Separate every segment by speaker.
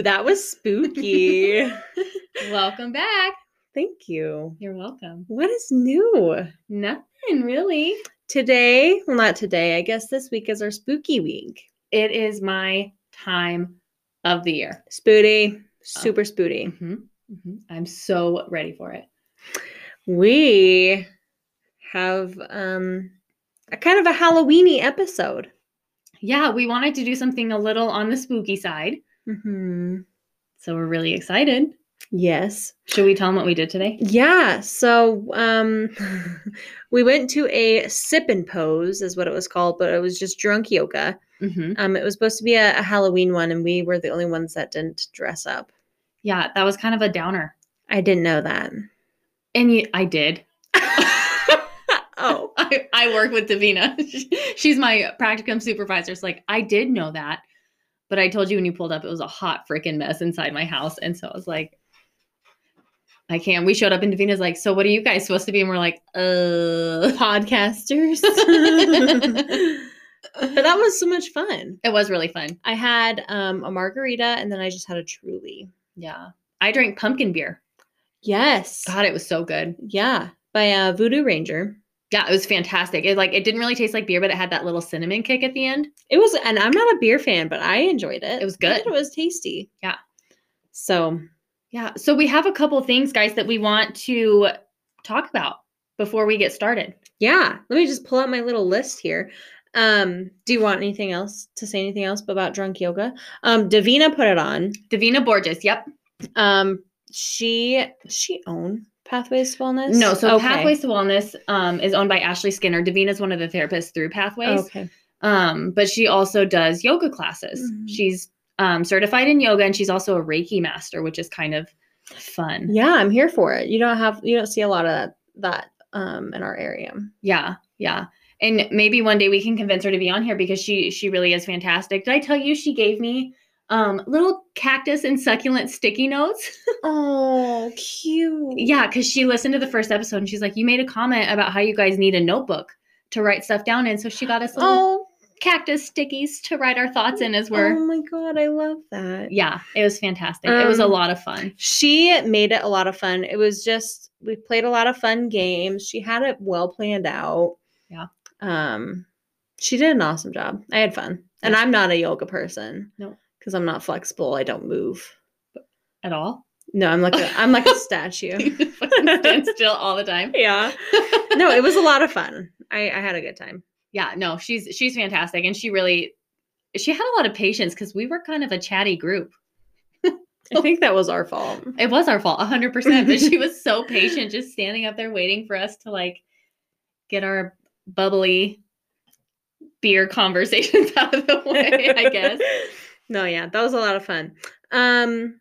Speaker 1: Ooh, that was spooky.
Speaker 2: Welcome back.
Speaker 1: Thank you.
Speaker 2: You're welcome.
Speaker 1: What is new?
Speaker 2: Nothing really.
Speaker 1: Today, well, not today. I guess this week is our spooky week.
Speaker 2: It is my time of the year.
Speaker 1: Spooty, super spooty.
Speaker 2: Mhm, mhm. I'm so ready for it.
Speaker 1: We have um a kind of a Halloweeny episode.
Speaker 2: Yeah, we wanted to do something a little on the spooky side.
Speaker 1: Mm-hmm.
Speaker 2: So we're really excited.
Speaker 1: Yes.
Speaker 2: Should we tell them what we did today?
Speaker 1: Yeah. So um we went to a sip and pose, is what it was called, but it was just drunk yoga.
Speaker 2: hmm
Speaker 1: Um, it was supposed to be a, a Halloween one, and we were the only ones that didn't dress up.
Speaker 2: Yeah, that was kind of a downer.
Speaker 1: I didn't know that.
Speaker 2: And you, I did.
Speaker 1: oh.
Speaker 2: I, I work with Davina. She's my practicum supervisor. It's like, I did know that. But I told you when you pulled up, it was a hot freaking mess inside my house. And so I was like, I can't. We showed up and Davina's like, so what are you guys supposed to be? And we're like, uh.
Speaker 1: Podcasters. but that was so much fun.
Speaker 2: It was really fun.
Speaker 1: I had um, a margarita and then I just had a truly.
Speaker 2: Yeah. I drank pumpkin beer.
Speaker 1: Yes.
Speaker 2: God, it was so good.
Speaker 1: Yeah. By uh, Voodoo Ranger.
Speaker 2: Yeah, it was fantastic. It like it didn't really taste like beer, but it had that little cinnamon kick at the end.
Speaker 1: It was, and I'm not a beer fan, but I enjoyed it.
Speaker 2: It was good.
Speaker 1: It was tasty.
Speaker 2: Yeah.
Speaker 1: So
Speaker 2: Yeah. So we have a couple things, guys, that we want to talk about before we get started.
Speaker 1: yeah, let me just pull out my little list here. Um, do you want anything else to say anything else about drunk yoga? Um, Davina put it on.
Speaker 2: Davina Borges. Yep.
Speaker 1: Um, she she own Pathways to Wellness?
Speaker 2: No, so
Speaker 1: Okay.
Speaker 2: Pathways to Wellness um, is owned by Ashley Skinner. Davina is one of the therapists through Pathways.
Speaker 1: Okay.
Speaker 2: Um, but she also does yoga classes.
Speaker 1: Mhm.
Speaker 2: She's um, certified in yoga and she's also a Reiki master, which is kind of fun.
Speaker 1: Yeah, I'm here for it. You don't have you don't see a lot of that that um in our area.
Speaker 2: Yeah, yeah. And maybe one day we can convince her to be on here because she she really is fantastic. Did I tell you she gave me um little cactus and succulent sticky notes?
Speaker 1: Oh, cute.
Speaker 2: yeah, because she listened to the first episode and she's like, You made a comment about how you guys need a notebook to write stuff down in. So she got us little
Speaker 1: Oh,
Speaker 2: cactus stickies to write our thoughts in as we're
Speaker 1: oh my god, I love that.
Speaker 2: yeah, it was fantastic. it was a
Speaker 1: Um,
Speaker 2: lot of fun.
Speaker 1: She made it a lot of fun. It was just we played a lot of fun games. She had it well planned out.
Speaker 2: Yeah.
Speaker 1: Um she did an awesome job. I had fun. And. I'm not a yoga person.
Speaker 2: No.
Speaker 1: Cuz I'm not flexible. I don't move.
Speaker 2: At all.
Speaker 1: No, I'm like a I'm like a statue.
Speaker 2: You stand still all the time.
Speaker 1: yeah. No, it was a lot of fun. I I had a good time.
Speaker 2: yeah no she's she's fantastic and she really she had a lot of patience because we were kind of a chatty group
Speaker 1: I think that was our fault.
Speaker 2: it was our fault 100% but she was so patient just standing up there waiting for us to like get our bubbly beer conversations out of the way i guess
Speaker 1: no, yeah, that was a lot of fun. Um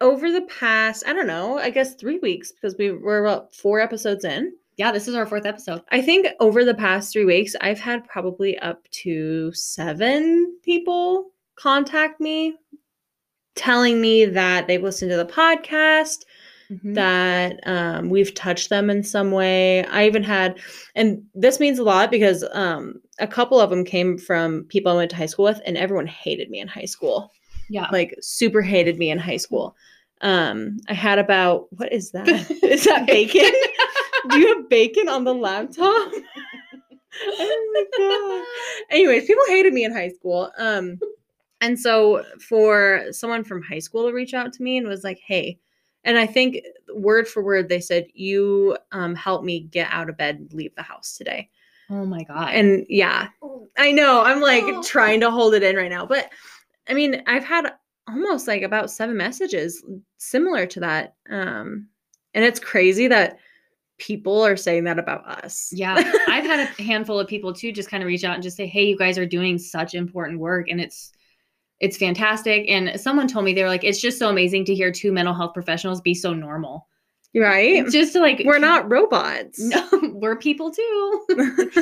Speaker 1: over the past, I don't know, I guess 3 weeks because we were about 4 episodes in.
Speaker 2: yeah this is our fourth episode
Speaker 1: I think over the past 3 weeks I've had probably up to 7 people contact me telling me that they've listened to the podcast,
Speaker 2: Mhm.
Speaker 1: that um, we've touched them in some way. I even had, and this means a lot because um, a couple of them came from people I went to high school with, and everyone hated me in high school,
Speaker 2: yeah
Speaker 1: like super hated me in high school. Um, I had about what is that? is that bacon? Do you have bacon on the laptop? oh my god. Anyways, people hated me in high school. Um, and so for someone from high school to reach out to me and was like, "Hey," and I think word for word they said, "You um helped me get out of bed, and leave the house today."
Speaker 2: oh my god
Speaker 1: And yeah, I know I'm like
Speaker 2: Oh.
Speaker 1: trying to hold it in right now, but I mean, I've had almost like about seven messages similar to that. Um, and it's crazy that people are saying that about us.
Speaker 2: Yeah, I've had a handful of people too just kind of reach out and just say, "Hey, you guys are doing such important work and it's it's fantastic." And someone told me they were like, "It's just so amazing to hear two mental health professionals be so normal."
Speaker 1: right?
Speaker 2: Just to like
Speaker 1: We're not robots.
Speaker 2: No, we're people too.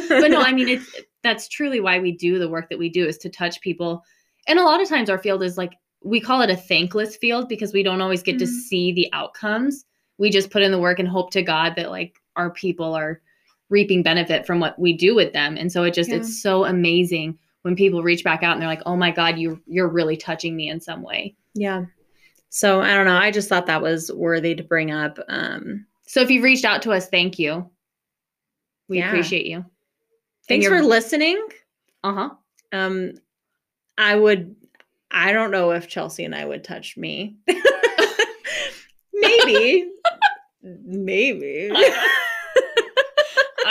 Speaker 2: but no, I mean it's that's truly why we do the work that we do is to touch people. And a lot of times our field is like we call it a thankless field because we don't always get to
Speaker 1: Mhm.
Speaker 2: see the outcomes. We just put in the work and hope to God that like our people are reaping benefit from what we do with them. And so it just
Speaker 1: Yeah.
Speaker 2: it's so amazing when people reach back out and they're like, "Oh my god, you you're really touching me in some way."
Speaker 1: Yeah. So I don't know. I just thought that was worthy to bring up. Um,
Speaker 2: So if you've reached out to us, thank you. We
Speaker 1: Yeah.
Speaker 2: appreciate you.
Speaker 1: thanks for listening.
Speaker 2: Uh huh.
Speaker 1: Um, I would. I don't know if Chelsea and I would touch me. Maybe. Maybe.
Speaker 2: I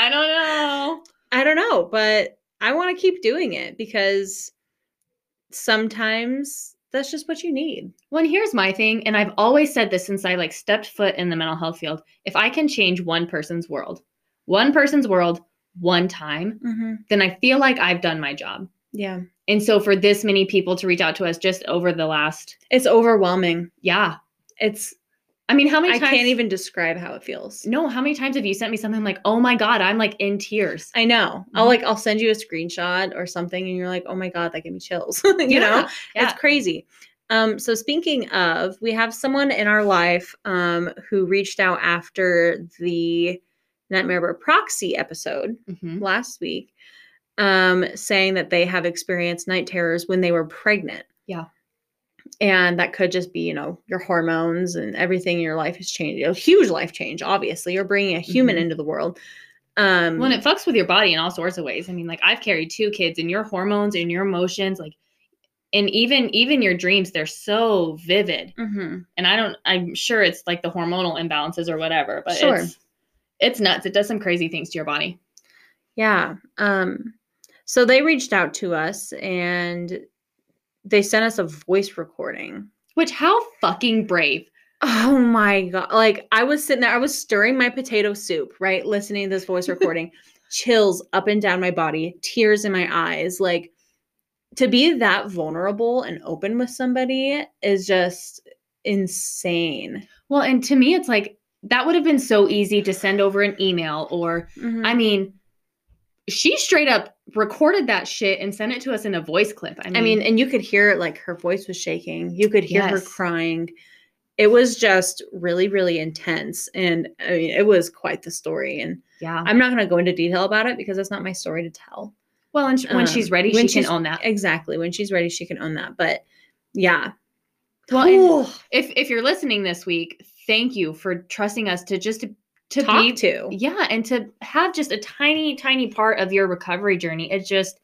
Speaker 2: don't know.
Speaker 1: I don't know, but I want to keep doing it because sometimes that's just what you need.
Speaker 2: Well, and here's my thing, and I've always said this since I like stepped foot in the mental health field. If I can change one person's world, one person's world, one time,
Speaker 1: Mm-hmm.
Speaker 2: then I feel like I've done my job.
Speaker 1: Yeah.
Speaker 2: And so for this many people to reach out to us just over the last,
Speaker 1: It's overwhelming.
Speaker 2: yeah.
Speaker 1: It's,
Speaker 2: I mean, how many
Speaker 1: I
Speaker 2: times?
Speaker 1: can't even describe how it feels.
Speaker 2: No, how many times have you sent me something like, "Oh my god, I'm like in tears."
Speaker 1: I know. I'll
Speaker 2: Mhm.
Speaker 1: like, I'll send you a screenshot or something and you're like, oh my God, that gave me chills. you know?
Speaker 2: yeah.
Speaker 1: It's crazy. Um, so speaking of, we have someone in our life um, who reached out after the Nightmare Proxy episode
Speaker 2: Mhm.
Speaker 1: last week, um, saying that they have experienced night terrors when they were pregnant.
Speaker 2: Yeah.
Speaker 1: And that could just be, you know, your hormones and everything in your life has changed. A huge life change, obviously. You're bringing a human
Speaker 2: Mhm.
Speaker 1: into the world. Um,
Speaker 2: When it fucks with your body in all sorts of ways. I mean, like I've carried two kids, and your hormones and your emotions, like, and even even your dreams, they're so vivid.
Speaker 1: Mhm.
Speaker 2: And I don't. I'm sure it's like the hormonal imbalances or whatever, but
Speaker 1: Sure.
Speaker 2: it's it's nuts. It does some crazy things to your body.
Speaker 1: Yeah. Um, so they reached out to us and they sent us a voice recording.
Speaker 2: Which how fucking brave.
Speaker 1: Oh my god. Like I was sitting there, I was stirring my potato soup, right? Listening to this voice recording, chills up and down my body, tears in my eyes. Like to be that vulnerable and open with somebody is just insane.
Speaker 2: Well, and to me, it's like that would have been so easy to send over an email or
Speaker 1: Mhm.
Speaker 2: I mean, she straight up recorded that shit and sent it to us in a voice clip. I mean,
Speaker 1: I mean, and you could hear like her voice was shaking. You could hear her crying. It was just really, really intense. And I mean, it was quite the story. And
Speaker 2: yeah.
Speaker 1: I'm not going to go into detail about it because that's not my story to tell.
Speaker 2: well, and when
Speaker 1: um,
Speaker 2: she's ready,
Speaker 1: when
Speaker 2: she can own that.
Speaker 1: Exactly. When she's ready, she can own that. But yeah.
Speaker 2: Well, if if you're listening this week, thank you for trusting us to just to,
Speaker 1: talk
Speaker 2: be
Speaker 1: to.
Speaker 2: yeah, and to have just a tiny tiny part of your recovery journey. It just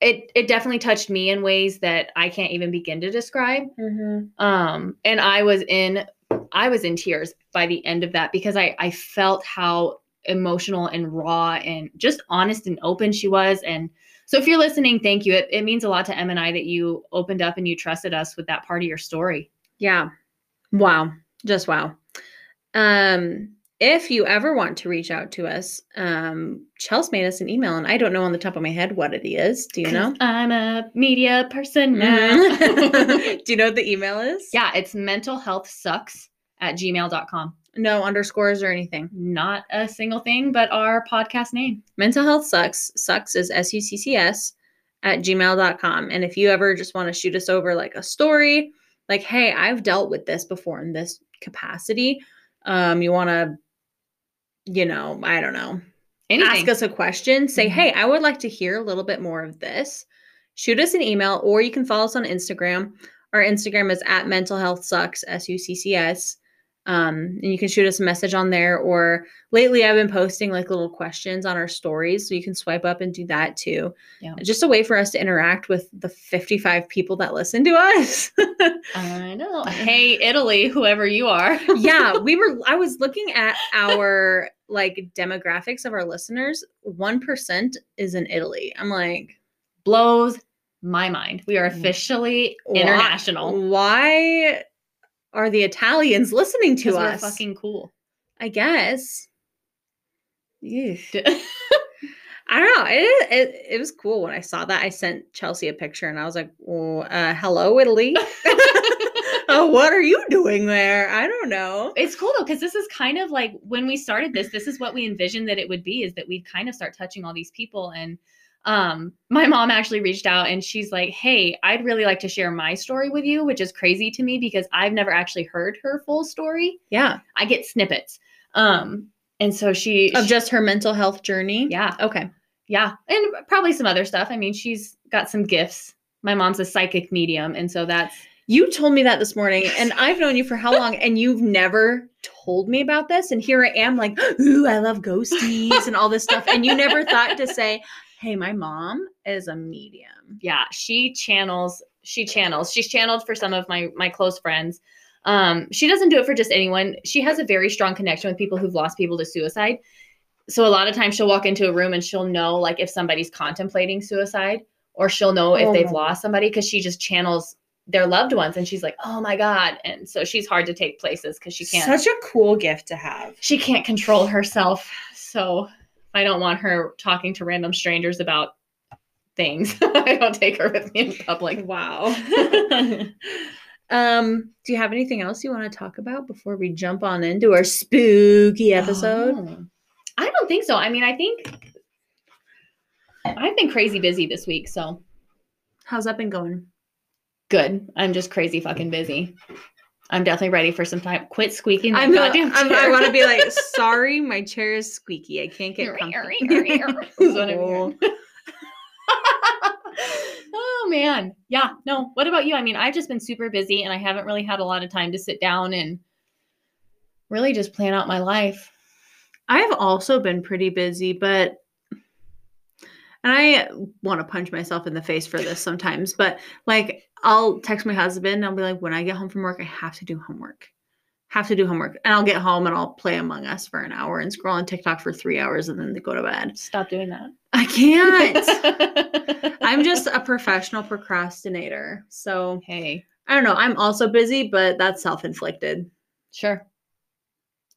Speaker 2: it it definitely touched me in ways that I can't even begin to describe.
Speaker 1: Mhm.
Speaker 2: um and i was in i was in tears by the end of that because i i felt how emotional and raw and just honest and open she was and so if you're listening thank you it, it means a lot to em and i that you opened up and you trusted us with that part of your story
Speaker 1: Yeah. Wow. Just wow. Um, if you ever want to reach out to us, um, Chelsea made us an email, and I don't know on the top of my head what it is. Do you know?
Speaker 2: i'm a media person now
Speaker 1: Mhm. Do you know what the email is?
Speaker 2: yeah it's mental health sucks at gmail.com
Speaker 1: No underscores or anything.
Speaker 2: not a single thing but our podcast name
Speaker 1: Mental health sucks. Sucks is S U C C S at gmail.com. And if you ever just want to shoot us over like a story, like, hey, I've dealt with this before in this capacity. Um, you want to, you know, I don't know,
Speaker 2: anything
Speaker 1: ask us a question, say,
Speaker 2: Mhm.
Speaker 1: hey, I would like to hear a little bit more of this. Shoot us an email, or you can follow us on Instagram. Our Instagram is at mental health sucks, S U C C S. Um, and you can shoot us a message on there. Or lately, I've been posting like little questions on our stories, so you can swipe up and do that too.
Speaker 2: Yeah.
Speaker 1: Just a way for us to interact with the 55 people that listen to us.
Speaker 2: i know hey italy whoever you are
Speaker 1: yeah, we were I was looking at our like demographics of our listeners. 1% is in Italy. I'm like,
Speaker 2: blows my mind. We are officially
Speaker 1: why-
Speaker 2: international.
Speaker 1: Why are the Italians listening to us?
Speaker 2: fucking cool.
Speaker 1: I guess. Eesh. I don't know. It, it it was cool when I saw that. I sent Chelsea a picture and I was like, well, uh, "Hello, Italy. oh, what are you doing there? I don't know."
Speaker 2: it's cool though, because this is kind of like when we started this, this is what we envisioned that it would be, is that we'd kind of start touching all these people. And um, my mom actually reached out and she's like, Hey, I'd really like to share my story with you, which is crazy to me because I've never actually heard her full story.
Speaker 1: Yeah,
Speaker 2: I get snippets. Um, and so she
Speaker 1: of just her mental health journey.
Speaker 2: yeah,
Speaker 1: Okay.
Speaker 2: Yeah, and probably some other stuff. I mean, she's got some gifts. My mom's a psychic medium, and so that's
Speaker 1: You told me that this morning, and I've known you for how long, and you've never told me about this. And here I am, like, ooh, I love ghosties and all this stuff. And you never thought to say, hey, my mom is a medium.
Speaker 2: yeah she channels she channels she's channeled for some of my my close friends um she doesn't do it for just anyone she has a very strong connection with people who've lost people to suicide so a lot of times she'll walk into a room and she'll know like if somebody's contemplating suicide or she'll know if
Speaker 1: Oh
Speaker 2: they've lost somebody because she just channels their loved ones and she's like oh my god and so she's hard to take places because she can't
Speaker 1: Such a cool gift to have.
Speaker 2: she can't control herself. So I don't want her talking to random strangers about things. I don't take her with me in public.
Speaker 1: Wow. um, do you have anything else you want to talk about before we jump on into our spooky episode?
Speaker 2: Oh. I don't think so. I mean, I think I've been crazy busy this week, so
Speaker 1: How's that been going?
Speaker 2: good. I'm just crazy fucking busy. I'm definitely ready for some time. Quit squeaking.
Speaker 1: I'm,
Speaker 2: goddamn
Speaker 1: I'm, I want to be like, sorry, my chair is squeaky. I can't get.
Speaker 2: Is what oh man. Yeah. No. What about you? I mean, I've just been super busy and I haven't really had a lot of time to sit down and really just plan out my life.
Speaker 1: I've also been pretty busy, but and I want to punch myself in the face for this sometimes, but like I'll text my husband and I'll be like, when I get home from work, I have to do homework. Have to do homework. And I'll get home and I'll play Among Us for an hour and scroll on TikTok for three hours and then go to bed.
Speaker 2: Stop doing that.
Speaker 1: I can't. I'm just a professional procrastinator. So
Speaker 2: hey.
Speaker 1: I don't know. I'm also busy, but that's self inflicted.
Speaker 2: Sure.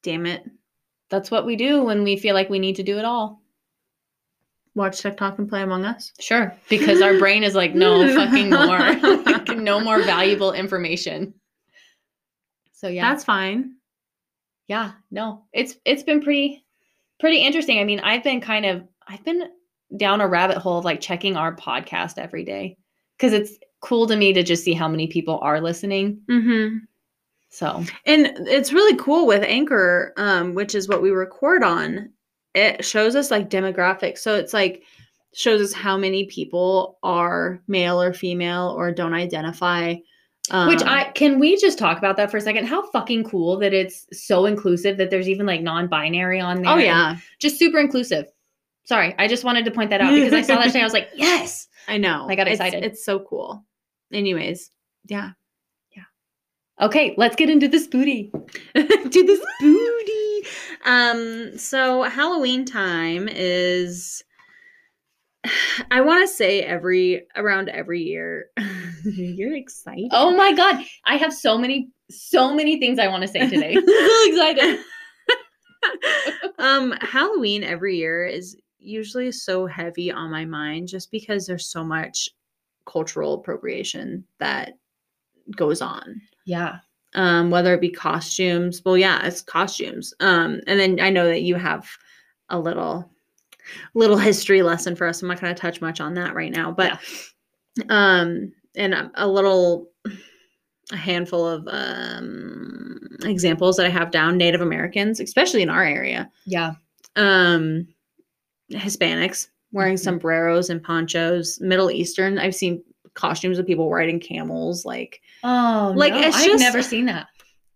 Speaker 1: Damn it.
Speaker 2: That's what we do when we feel like we need to do it all.
Speaker 1: Watch TikTok and play Among Us.
Speaker 2: Sure. Because our brain is like, no fucking more. Like, no more valuable information. So yeah.
Speaker 1: That's fine.
Speaker 2: yeah no it's it's been pretty pretty interesting i mean i've been kind of i've been down a rabbit hole of like checking our podcast every day because it's cool to me to just see how many people are listening
Speaker 1: Mm-hmm.
Speaker 2: so
Speaker 1: And it's really cool with Anchor, um, which is what we record on. It shows us like demographics. So it's like shows us how many people are male or female or don't identify. Um,
Speaker 2: which i can we just talk about that for a second how fucking cool that it's so inclusive that there's even like non-binary on there
Speaker 1: oh yeah,
Speaker 2: just super inclusive sorry i just wanted to point that out because i saw that today i was like yes
Speaker 1: I know.
Speaker 2: I got
Speaker 1: It's-
Speaker 2: excited.
Speaker 1: It's, so cool. Anyways, yeah. Yeah.
Speaker 2: Okay let's get into this booty
Speaker 1: Do this booty. Um, so Halloween time is I want to say every around every year. You're excited.
Speaker 2: Oh my god, I have so many so many things I want to say today. so excited.
Speaker 1: um Halloween every year is usually so heavy on my mind just because there's so much cultural appropriation that goes on.
Speaker 2: Yeah.
Speaker 1: Um whether it be costumes, well yeah, it's costumes. Um and then I know that you have a little little history lesson for us. I'm not going to touch much on that right now, but um and a, a little a handful of um examples that I have down Native Americans, especially in our area.
Speaker 2: Yeah.
Speaker 1: Um Hispanics wearing
Speaker 2: Mhm.
Speaker 1: sombreros and ponchos, Middle Eastern. I've seen costumes of people riding camels like
Speaker 2: Oh,
Speaker 1: Like,
Speaker 2: like
Speaker 1: it's
Speaker 2: I've
Speaker 1: just-
Speaker 2: never seen that.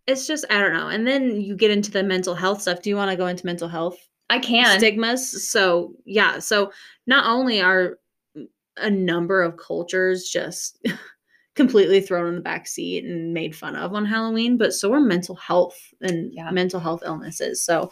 Speaker 1: it's just I don't know. And then you get into the mental health stuff. Do you want to go into mental health
Speaker 2: I can.
Speaker 1: stigmas? So, yeah, so not only are a number of cultures just completely thrown in the back seat and made fun of on Halloween, but so are mental health and
Speaker 2: Yeah.
Speaker 1: mental health illnesses. So,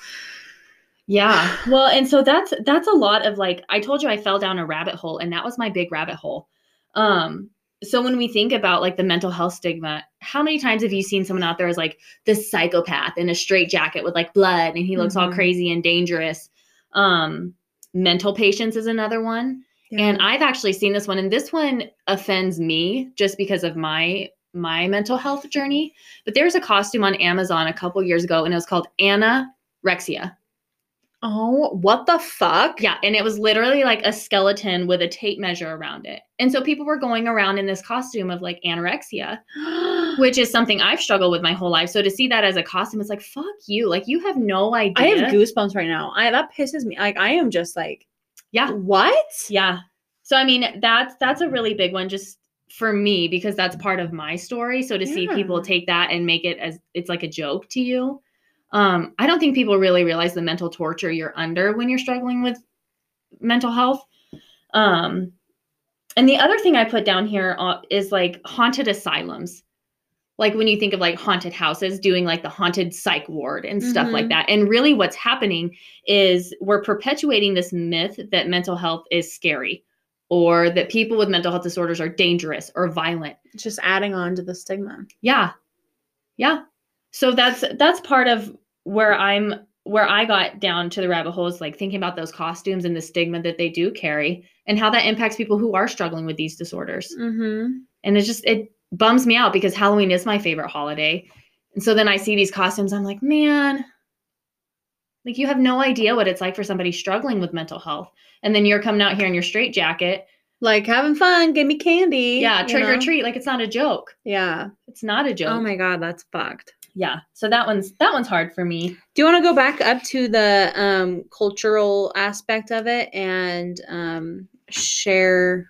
Speaker 2: Yeah. Well, and so that's that's a lot of like I told you I fell down a rabbit hole and that was my big rabbit hole. Um so when we think about like the mental health stigma, how many times have you seen someone out there as like this psychopath in a straight jacket with like blood and he looks all
Speaker 1: Mhm.
Speaker 2: crazy and dangerous? Um mental patients is another one. And I've actually seen this one and this one offends me just because of my my mental health journey. But there's a costume on Amazon a couple years ago and it was called Anorexia.
Speaker 1: Oh, what the fuck?
Speaker 2: Yeah, and it was literally like a skeleton with a tape measure around it. And so people were going around in this costume of like anorexia, which is something I've struggled with my whole life. So to see that as a costume, it's like, fuck you. Like you have no idea.
Speaker 1: I have goosebumps right now. I that pisses me. Like I am just like,
Speaker 2: Yeah.
Speaker 1: what?
Speaker 2: Yeah. So I mean, that's that's a really big one. Just for me because that's part of my story. So to see people take that and make it as it's like a joke to you, um, I don't think people really realize the mental torture you're under when you're struggling with mental health. Um, and the other thing I put down here uh, like haunted asylums. Like when you think of like haunted houses doing like the haunted psych ward and stuff like
Speaker 1: Mhm.
Speaker 2: that. And really what's happening is we're perpetuating this myth that mental health is scary or that people with mental health disorders are dangerous or violent.
Speaker 1: Just adding on to the stigma.
Speaker 2: Yeah. Yeah. So that's that's part of where I'm where I got down to the rabbit hole is like thinking about those costumes and the stigma that they do carry and how that impacts people who are struggling with these disorders.
Speaker 1: Mm-hmm.
Speaker 2: And it just it bums me out because Halloween is my favorite holiday. And so then I see these costumes, I'm like, man, like you have no idea what it's like for somebody struggling with mental health. And then you're coming out here in your straight jacket.
Speaker 1: Like having fun, give me candy.
Speaker 2: Yeah, trick or treat. Like it's not a joke.
Speaker 1: Yeah.
Speaker 2: It's not a joke.
Speaker 1: Oh my god, that's fucked.
Speaker 2: Yeah. So that one's that one's hard for me.
Speaker 1: Do you want to go back up to the um, cultural aspect of it and um, share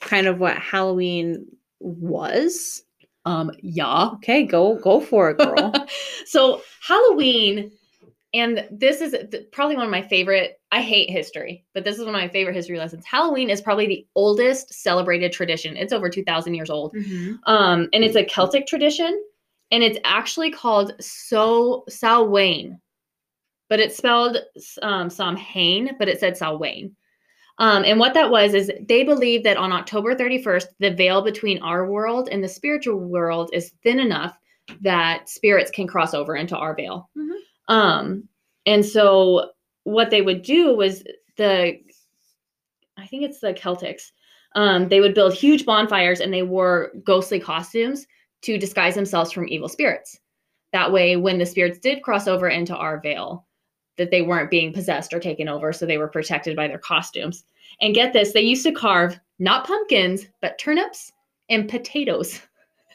Speaker 1: kind of what Halloween was?
Speaker 2: Um, yeah.
Speaker 1: Okay, go go for it, girl.
Speaker 2: so Halloween, and this is probably one of my favorite. I hate history, but this is one of my favorite history lessons. Halloween is probably the oldest celebrated tradition. It's over two thousand years old,
Speaker 1: mm-hmm.
Speaker 2: um, and it's a Celtic tradition, and it's actually called So Samhain, but it's spelled um, Samhain, but it said Samhain. Um, and what that was is they believe that on October 31st, the veil between our world and the spiritual world is thin enough that spirits can cross over into our veil.
Speaker 1: Mhm.
Speaker 2: Um, and so what they would do was the, I think it's the Celtics, um, they would build huge bonfires and they wore ghostly costumes to disguise themselves from evil spirits. That way, when the spirits did cross over into our veil, that they weren't being possessed or taken over, so they were protected by their costumes. And get this, they used to carve not pumpkins, but turnips and potatoes.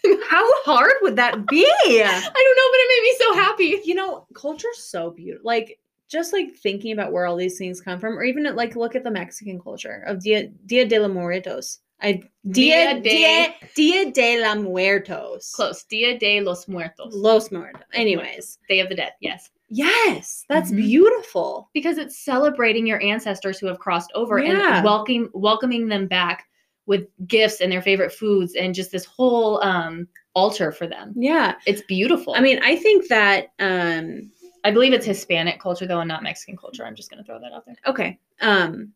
Speaker 1: How hard would that be?
Speaker 2: I don't know, but it made me so happy.
Speaker 1: you know, culture's so beautiful. Like just like thinking about where all these things come from, or even like look at the Mexican culture of Dia Dia de los Muertos. I Dia
Speaker 2: Dia de-
Speaker 1: Dia, Dia de la Muertos.
Speaker 2: Close. Dia de los Muertos.
Speaker 1: Los Muertos. Anyways,
Speaker 2: Day of the Dead, yes.
Speaker 1: yes, that's
Speaker 2: Mhm.
Speaker 1: beautiful.
Speaker 2: Because it's celebrating your ancestors who have crossed over
Speaker 1: Yeah.
Speaker 2: and welcoming welcoming them back with gifts and their favorite foods and just this whole um altar for them.
Speaker 1: Yeah,
Speaker 2: It's beautiful.
Speaker 1: I mean, I think that um
Speaker 2: I believe it's Hispanic culture though and not Mexican culture. I'm just gonna throw that out there.
Speaker 1: okay um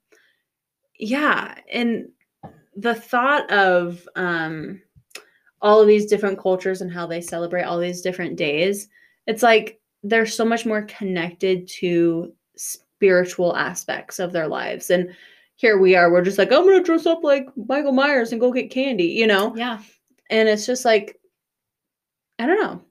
Speaker 1: yeah and the thought of um all of these different cultures and how they celebrate all these different days it's like they're so much more connected to spiritual aspects of their lives and here we are we're just like i'm gonna dress up like michael myers and go get candy you know
Speaker 2: Yeah.
Speaker 1: and it's just like i don't know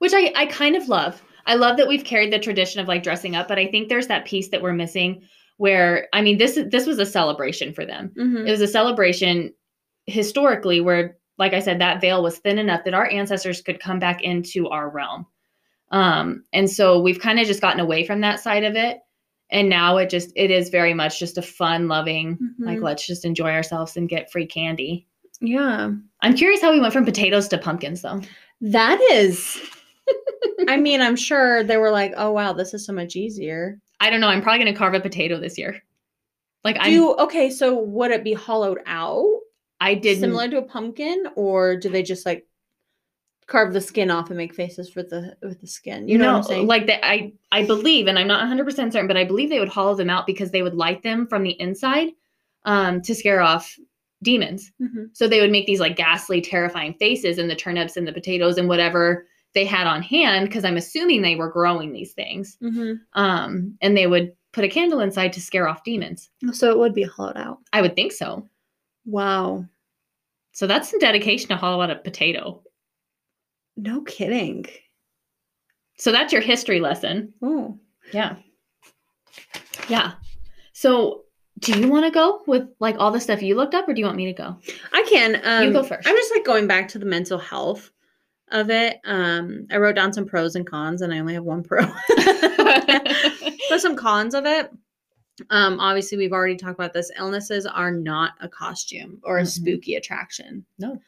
Speaker 2: Which I, I kind of love. I love that we've carried the tradition of like dressing up, but I think there's that piece that we're missing where I mean this this was a celebration for them.
Speaker 1: Mhm.
Speaker 2: It was a celebration historically where, like I said, that veil was thin enough that our ancestors could come back into our realm. Um, and so we've kind of just gotten away from that side of it. And now it just it is very much just a fun loving, like
Speaker 1: Mhm.
Speaker 2: let's just enjoy ourselves and get free candy.
Speaker 1: yeah
Speaker 2: I'm curious how we went from potatoes to pumpkins though.
Speaker 1: that is i mean i'm sure they were like oh wow this is so much easier
Speaker 2: I don't know. I'm probably gonna carve a potato this year. Like I
Speaker 1: Do okay, so would it be hollowed out,
Speaker 2: I did
Speaker 1: similar to a pumpkin, or do they just like carve the skin off and make faces with the with the skin? You know what I'm saying?
Speaker 2: Like that, I I believe, and I'm not 100 percent certain, but I believe they would hollow them out because they would light them from the inside, um, to scare off demons.
Speaker 1: Mhm.
Speaker 2: So they would make these like ghastly, terrifying faces in the turnips and the potatoes and whatever they had on hand, because I'm assuming they were growing these things.
Speaker 1: Mhm.
Speaker 2: Um, and they would put a candle inside to scare off demons.
Speaker 1: So it would be hollowed out.
Speaker 2: I would think so.
Speaker 1: Wow,
Speaker 2: So that's some dedication to hollow out a potato.
Speaker 1: no kidding.
Speaker 2: So that's your history lesson.
Speaker 1: Oh,
Speaker 2: Yeah. Yeah. So do you want to go with like all the stuff you looked up or do you want me to go?
Speaker 1: I can. Um,
Speaker 2: go first.
Speaker 1: I'm just like going back to the mental health of it. Um, I wrote down some pros and cons, and I only have one pro. but some cons of it. Um, obviously, we've already talked about this. Illnesses are not a costume or a
Speaker 2: Mm-mm.
Speaker 1: spooky attraction.
Speaker 2: No.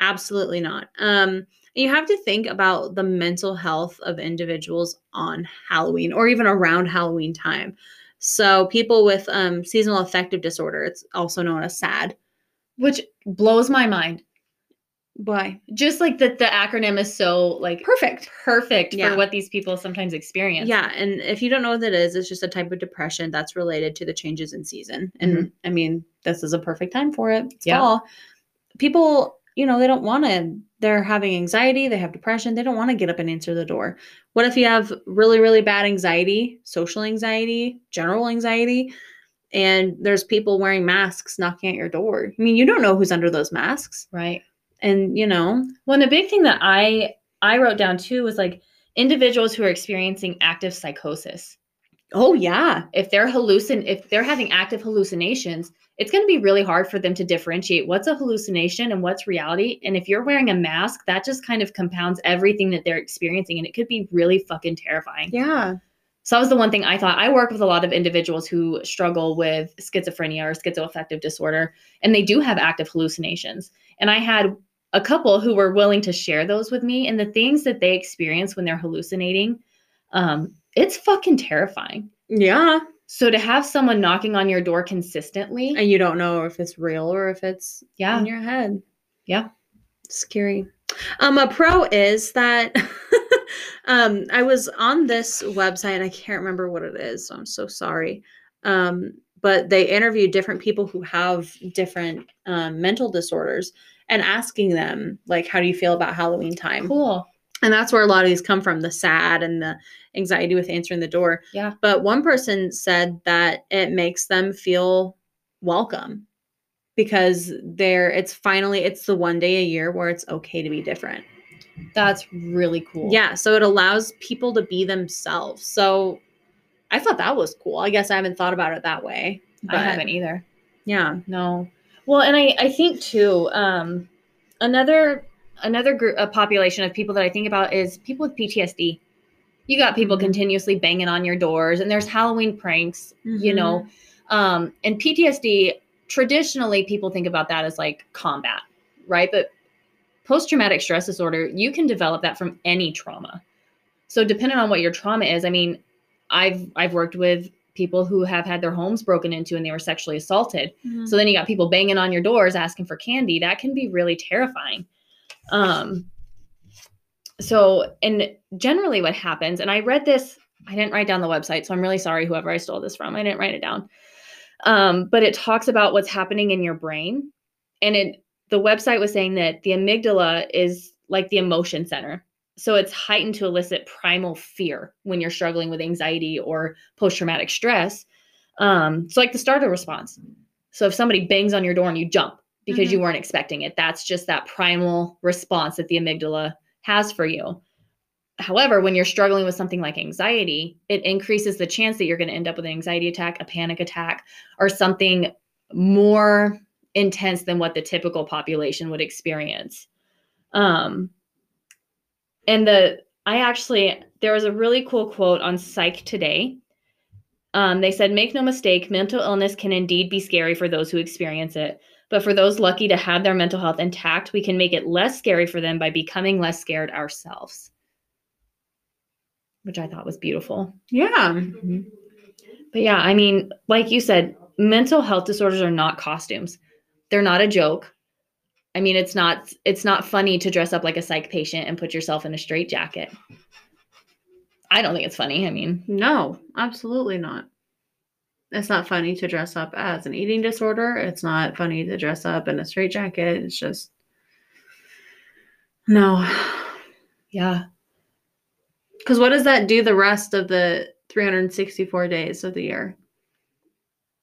Speaker 1: absolutely not. Um, you have to think about the mental health of individuals on Halloween or even around Halloween time. So, people with um, seasonal affective disorder, it's also known as SAD.
Speaker 2: Which blows my mind.
Speaker 1: Why?
Speaker 2: Just like that the acronym is so like
Speaker 1: Perfect.
Speaker 2: perfect
Speaker 1: Yeah.
Speaker 2: for what these people sometimes experience.
Speaker 1: Yeah, and if you don't know what that is, it's just a type of depression that's related to the changes in season. And mm-hmm. I mean, this is a perfect time for it. It's
Speaker 2: Yeah.
Speaker 1: fall. People, you know, they don't want to. They're having anxiety. They have depression. They don't want to get up and answer the door. What if you have really, really bad anxiety, social anxiety, general anxiety, and there's people wearing masks knocking at your door? I mean, you don't know who's under those masks,
Speaker 2: Right.
Speaker 1: And you know,
Speaker 2: Well, and the big thing that I I wrote down too was like individuals who are experiencing active psychosis.
Speaker 1: oh yeah,
Speaker 2: If they're hallucin if they're having active hallucinations, it's going to be really hard for them to differentiate what's a hallucination and what's reality. And if you're wearing a mask, that just kind of compounds everything that they're experiencing and it could be really fucking terrifying.
Speaker 1: yeah,
Speaker 2: So that was the one thing I thought. I work with a lot of individuals who struggle with schizophrenia or schizoaffective disorder, and they do have active hallucinations. And I had a couple who were willing to share those with me, and the things that they experience when they're hallucinating, um, it's fucking terrifying.
Speaker 1: yeah.
Speaker 2: So to have someone knocking on your door consistently,
Speaker 1: and you don't know if it's real or if it's
Speaker 2: yeah,
Speaker 1: in your head.
Speaker 2: Yeah.
Speaker 1: Scary. Um, a pro is that um I was on this website, I can't remember what it is, so I'm so sorry. Um, but they interviewed different people who have different um, mental disorders and asking them like how do you feel about Halloween time?
Speaker 2: cool.
Speaker 1: And that's where a lot of these come from, the sad and the anxiety with answering the door.
Speaker 2: Yeah.
Speaker 1: But one person said that it makes them feel welcome because they're it's finally it's the one day a year where it's okay to be different.
Speaker 2: That's really cool.
Speaker 1: Yeah, so it allows people to be themselves. So I thought that was cool. I guess I haven't thought about it that way.
Speaker 2: I haven't either.
Speaker 1: Yeah.
Speaker 2: No. Well, and I I think too um another another group a population of people that I think about is people with PTSD. You got people
Speaker 1: Mhm.
Speaker 2: continuously banging on your doors and there's Halloween pranks, you
Speaker 1: Mhm.
Speaker 2: know. Um and PTSD traditionally people think about that as like combat, right? But post traumatic stress disorder, you can develop that from any trauma. So depending on what your trauma is, I mean, I've I've worked with people who have had their homes broken into and they were sexually assaulted.
Speaker 1: Mhm.
Speaker 2: So then you got people banging on your doors asking for candy. That can be really terrifying. Um so and generally what happens and I read this I didn't write down the website so I'm really sorry whoever I stole this from. I didn't write it down. Um but it talks about what's happening in your brain and it the website was saying that the amygdala is like the emotion center. So it's heightened to elicit primal fear when you're struggling with anxiety or post traumatic stress. Um, it's like the startle response. So if somebody bangs on your door and you jump because you weren't expecting it, that's just that primal response that the amygdala has for you. However, when you're struggling with something like anxiety, it increases the chance that you're going to end up with an anxiety attack, a panic attack, or something more intense than what the typical population would experience. Um, and the I actually there was a really cool quote on Psych Today. Um, they said, "Make no mistake, mental illness can indeed be scary for those who experience it, but for those lucky to have their mental health intact, we can make it less scary for them by becoming less scared ourselves." Which I thought was beautiful.
Speaker 1: Yeah.
Speaker 2: But yeah, I mean, like you said, mental health disorders are not costumes. They're not a joke. I mean, it's not it's not funny to dress up like a psych patient and put yourself in a straitjacket. I don't think it's funny. I mean,
Speaker 1: No, absolutely not. It's not funny to dress up as an eating disorder. It's not funny to dress up in a straitjacket. It's just no.
Speaker 2: yeah.
Speaker 1: Because what does that do the rest of the 364 days of the year?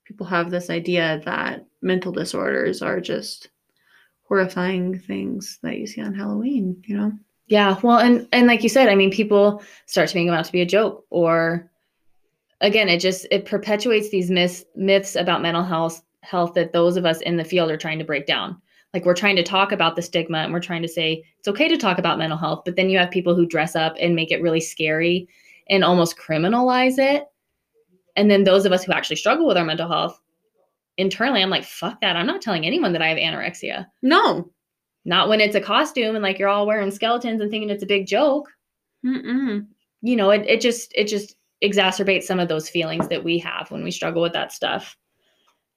Speaker 1: People have this idea that mental disorders are just horrifying things that you see on Halloween, you know?
Speaker 2: Yeah, well, and and like you said, I mean, people start to make them out to be a joke, or again, it just it perpetuates these myths myths about mental health health that those of us in the field are trying to break down. Like we're trying to talk about the stigma, and we're trying to say it's okay to talk about mental health, but then you have people who dress up and make it really scary and almost criminalize it. And then those of us who actually struggle with our mental health, internally, I'm like, fuck that. I'm not telling anyone that I have anorexia.
Speaker 1: No.
Speaker 2: Not when it's a costume and like you're all wearing skeletons and thinking it's a big joke.
Speaker 1: Mm-mm.
Speaker 2: You know, it, it just it just exacerbates some of those feelings that we have when we struggle with that stuff.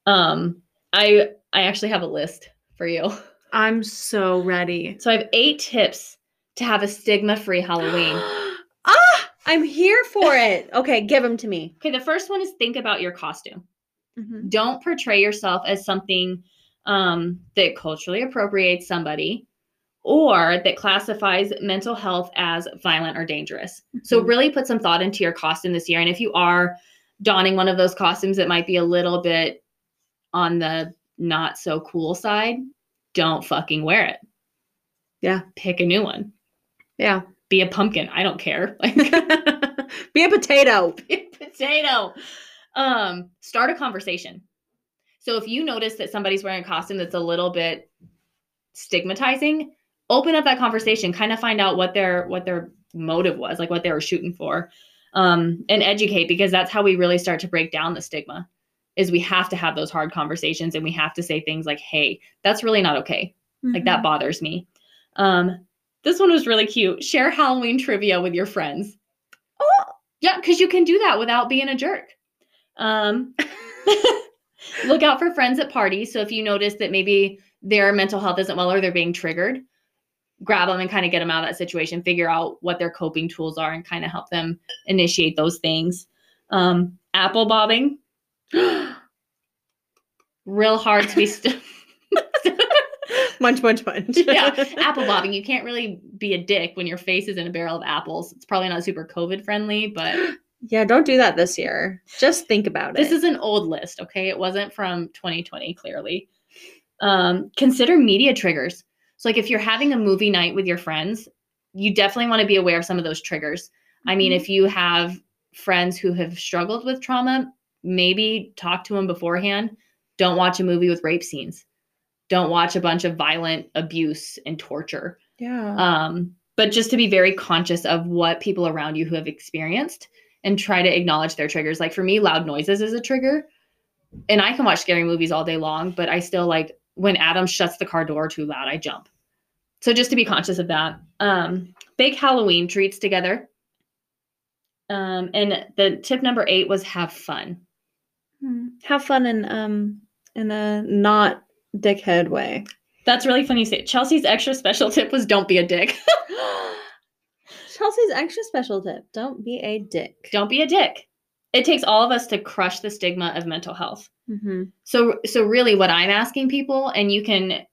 Speaker 2: Um, I I actually have a list for you.
Speaker 1: I'm so ready.
Speaker 2: So I have eight tips to have a stigma-free Halloween.
Speaker 1: ah, I'm here for it. Okay, give them to me.
Speaker 2: Okay, the first one is think about your costume.
Speaker 1: Mhm.
Speaker 2: Don't portray yourself as something um, that culturally appropriates somebody or that classifies mental health as violent or dangerous. So,
Speaker 1: Mhm.
Speaker 2: really put some thought into your costume this year. And if you are donning one of those costumes that might be a little bit on the not so cool side, don't fucking wear it.
Speaker 1: Yeah.
Speaker 2: Pick a new one.
Speaker 1: Yeah.
Speaker 2: Be a pumpkin. I don't care. Like,
Speaker 1: Be a potato.
Speaker 2: Be potato. Um, start a conversation. So if you notice that somebody's wearing a costume that's a little bit stigmatizing, open up that conversation, kind of find out what their what their motive was, like what they were shooting for. Um, and educate because that's how we really start to break down the stigma. Is we have to have those hard conversations and we have to say things like, "Hey, that's really not okay. Like that bothers me." Um, this one was really cute. Share Halloween trivia with your friends.
Speaker 1: Oh.
Speaker 2: Yeah, because you can do that without being a jerk. Um, look out for friends at parties. So if you notice that maybe their mental health isn't well or they're being triggered, grab them and kind of get them out of that situation. Figure out what their coping tools are and kind of help them initiate those things. Um, apple bobbing, real hard to be. St-
Speaker 1: munch, munch, munch.
Speaker 2: yeah, apple bobbing. You can't really be a dick when your face is in a barrel of apples. It's probably not super COVID friendly, but
Speaker 1: yeah, don't do that this year. Just think about it.
Speaker 2: this is an old list. Okay, it wasn't from 2020. Clearly, um, consider media triggers. So, like if you're having a movie night with your friends, you definitely want to be aware of some of those triggers. I mean,
Speaker 1: Mhm.
Speaker 2: if you have friends who have struggled with trauma, maybe talk to them beforehand. Don't watch a movie with rape scenes. Don't watch a bunch of violent abuse and torture.
Speaker 1: yeah.
Speaker 2: Um, but just to be very conscious of what people around you who have experienced and try to acknowledge their triggers. Like for me, loud noises is a trigger. And I can watch scary movies all day long, but I still like when Adam shuts the car door too loud, I jump. So just to be conscious of that. Um, bake Halloween treats together. Um, and the tip number eight was have fun.
Speaker 1: Hmm. Have fun in um in a not dickhead way.
Speaker 2: That's really funny. You say Chelsea's extra special tip was don't be a dick.
Speaker 1: Chelsea's extra special tip: don't be a dick.
Speaker 2: don't be a dick. It takes all of us to crush the stigma of mental health.
Speaker 1: Mm-hmm.
Speaker 2: So so really what I'm asking people and you can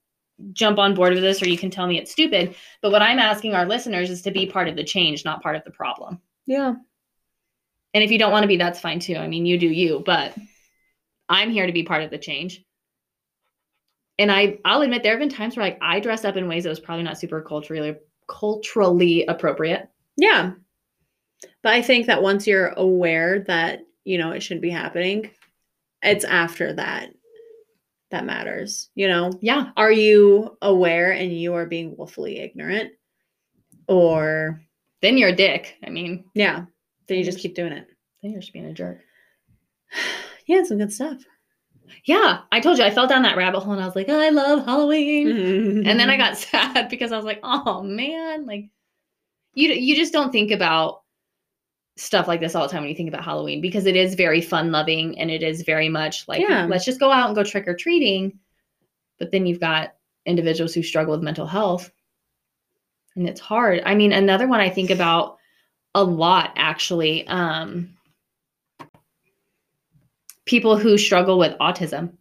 Speaker 2: jump on board with this or you can tell me it's stupid, but what I'm asking our listeners is to be part of the change, not part of the problem.
Speaker 1: Yeah.
Speaker 2: And if you don't want to be that's fine too. I mean, you do you, but I'm here to be part of the change. And I I'll admit there have been times where like I dressed up in ways that was probably not super culturally culturally appropriate.
Speaker 1: Yeah. But I think that once you're aware that, you know, it should be happening, it's after that that matters, you know?
Speaker 2: Yeah.
Speaker 1: Are you aware and you are being willfully ignorant? Or
Speaker 2: Then you're a dick. I mean,
Speaker 1: yeah, then you just keep doing it.
Speaker 2: then you're just being a jerk.
Speaker 1: Yeah, some good stuff.
Speaker 2: Yeah, I told you I fell down that rabbit hole and I was like, I love Halloween.
Speaker 1: and
Speaker 2: And then I got sad because I was like, oh man, like you you just don't think about stuff like this all the time when you think about Halloween because it is very fun loving and it is very much like
Speaker 1: Yeah.
Speaker 2: let's just go out and go trick or treating. But then you've got individuals who struggle with mental health. And it's hard. I mean, another one I think about a lot actually um people who struggle with autism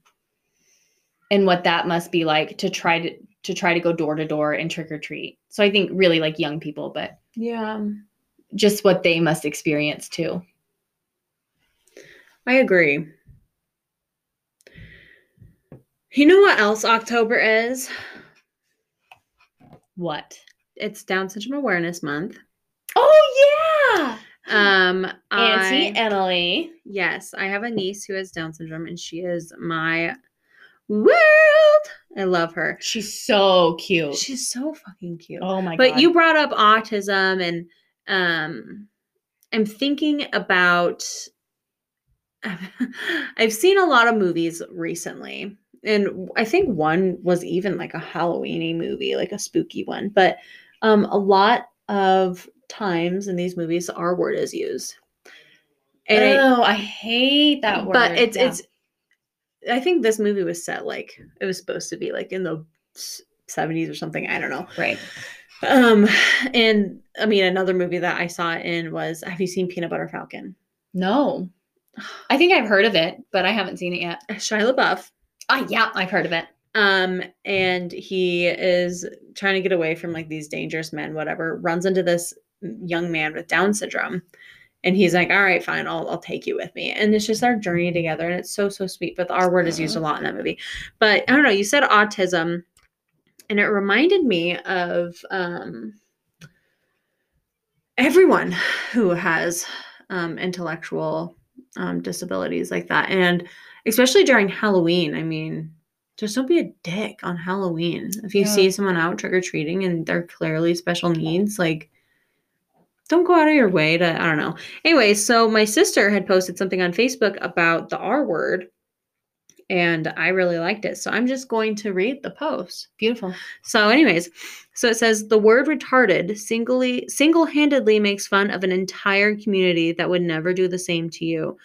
Speaker 2: and what that must be like to try to to try to go door to door and trick or treat. So I think really like young people, but
Speaker 1: yeah,
Speaker 2: just what they must experience too.
Speaker 1: I agree. You know what else October is?
Speaker 2: What?
Speaker 1: It's Down Syndrome Awareness Month.
Speaker 2: Oh yeah.
Speaker 1: Um,
Speaker 2: Auntie
Speaker 1: I,
Speaker 2: Emily.
Speaker 1: yes, I have a niece who has Down syndrome, and she is my world. I love her.
Speaker 2: She's so cute.
Speaker 1: She's so fucking cute.
Speaker 2: oh my
Speaker 1: but
Speaker 2: god.
Speaker 1: But you brought up autism, and um, I'm thinking about I've seen a lot of movies recently. And I think one was even like a Halloweeny movie, like a spooky one. But um, a lot of times in these movies, the R word is used.
Speaker 2: And oh, I, I hate that word.
Speaker 1: But it's yeah. it's. I think this movie was set like it was supposed to be like in the 70s or something. I don't know.
Speaker 2: Right.
Speaker 1: Um, and I mean, another movie that I saw it in was Have you seen Peanut Butter Falcon?
Speaker 2: No. I think I've heard of it, but I haven't seen it yet.
Speaker 1: Shia LaBeouf.
Speaker 2: Ah, yeah, I've heard of it.
Speaker 1: Um, and he is trying to get away from like these dangerous men, whatever, runs into this young man with Down syndrome. And he's like, all right, fine, I'll, I'll take you with me. And it's just our journey together. And it's so, so sweet. But the R word is used a lot in that movie. But I don't know, you said autism. And it reminded me of um, everyone who has um, intellectual um, disabilities like that. And especially during Halloween, I mean, just don't be a dick on Halloween. If you yeah. see someone out trick or treating and they're clearly special needs, like, don't go out of your way to, I don't know. Anyway, so my sister had posted something on Facebook about the R word and I really liked it. So I'm just going to read the post.
Speaker 2: Beautiful.
Speaker 1: So, anyways, so it says the word retarded singly single-handedly makes fun of an entire community that would never do the same to you.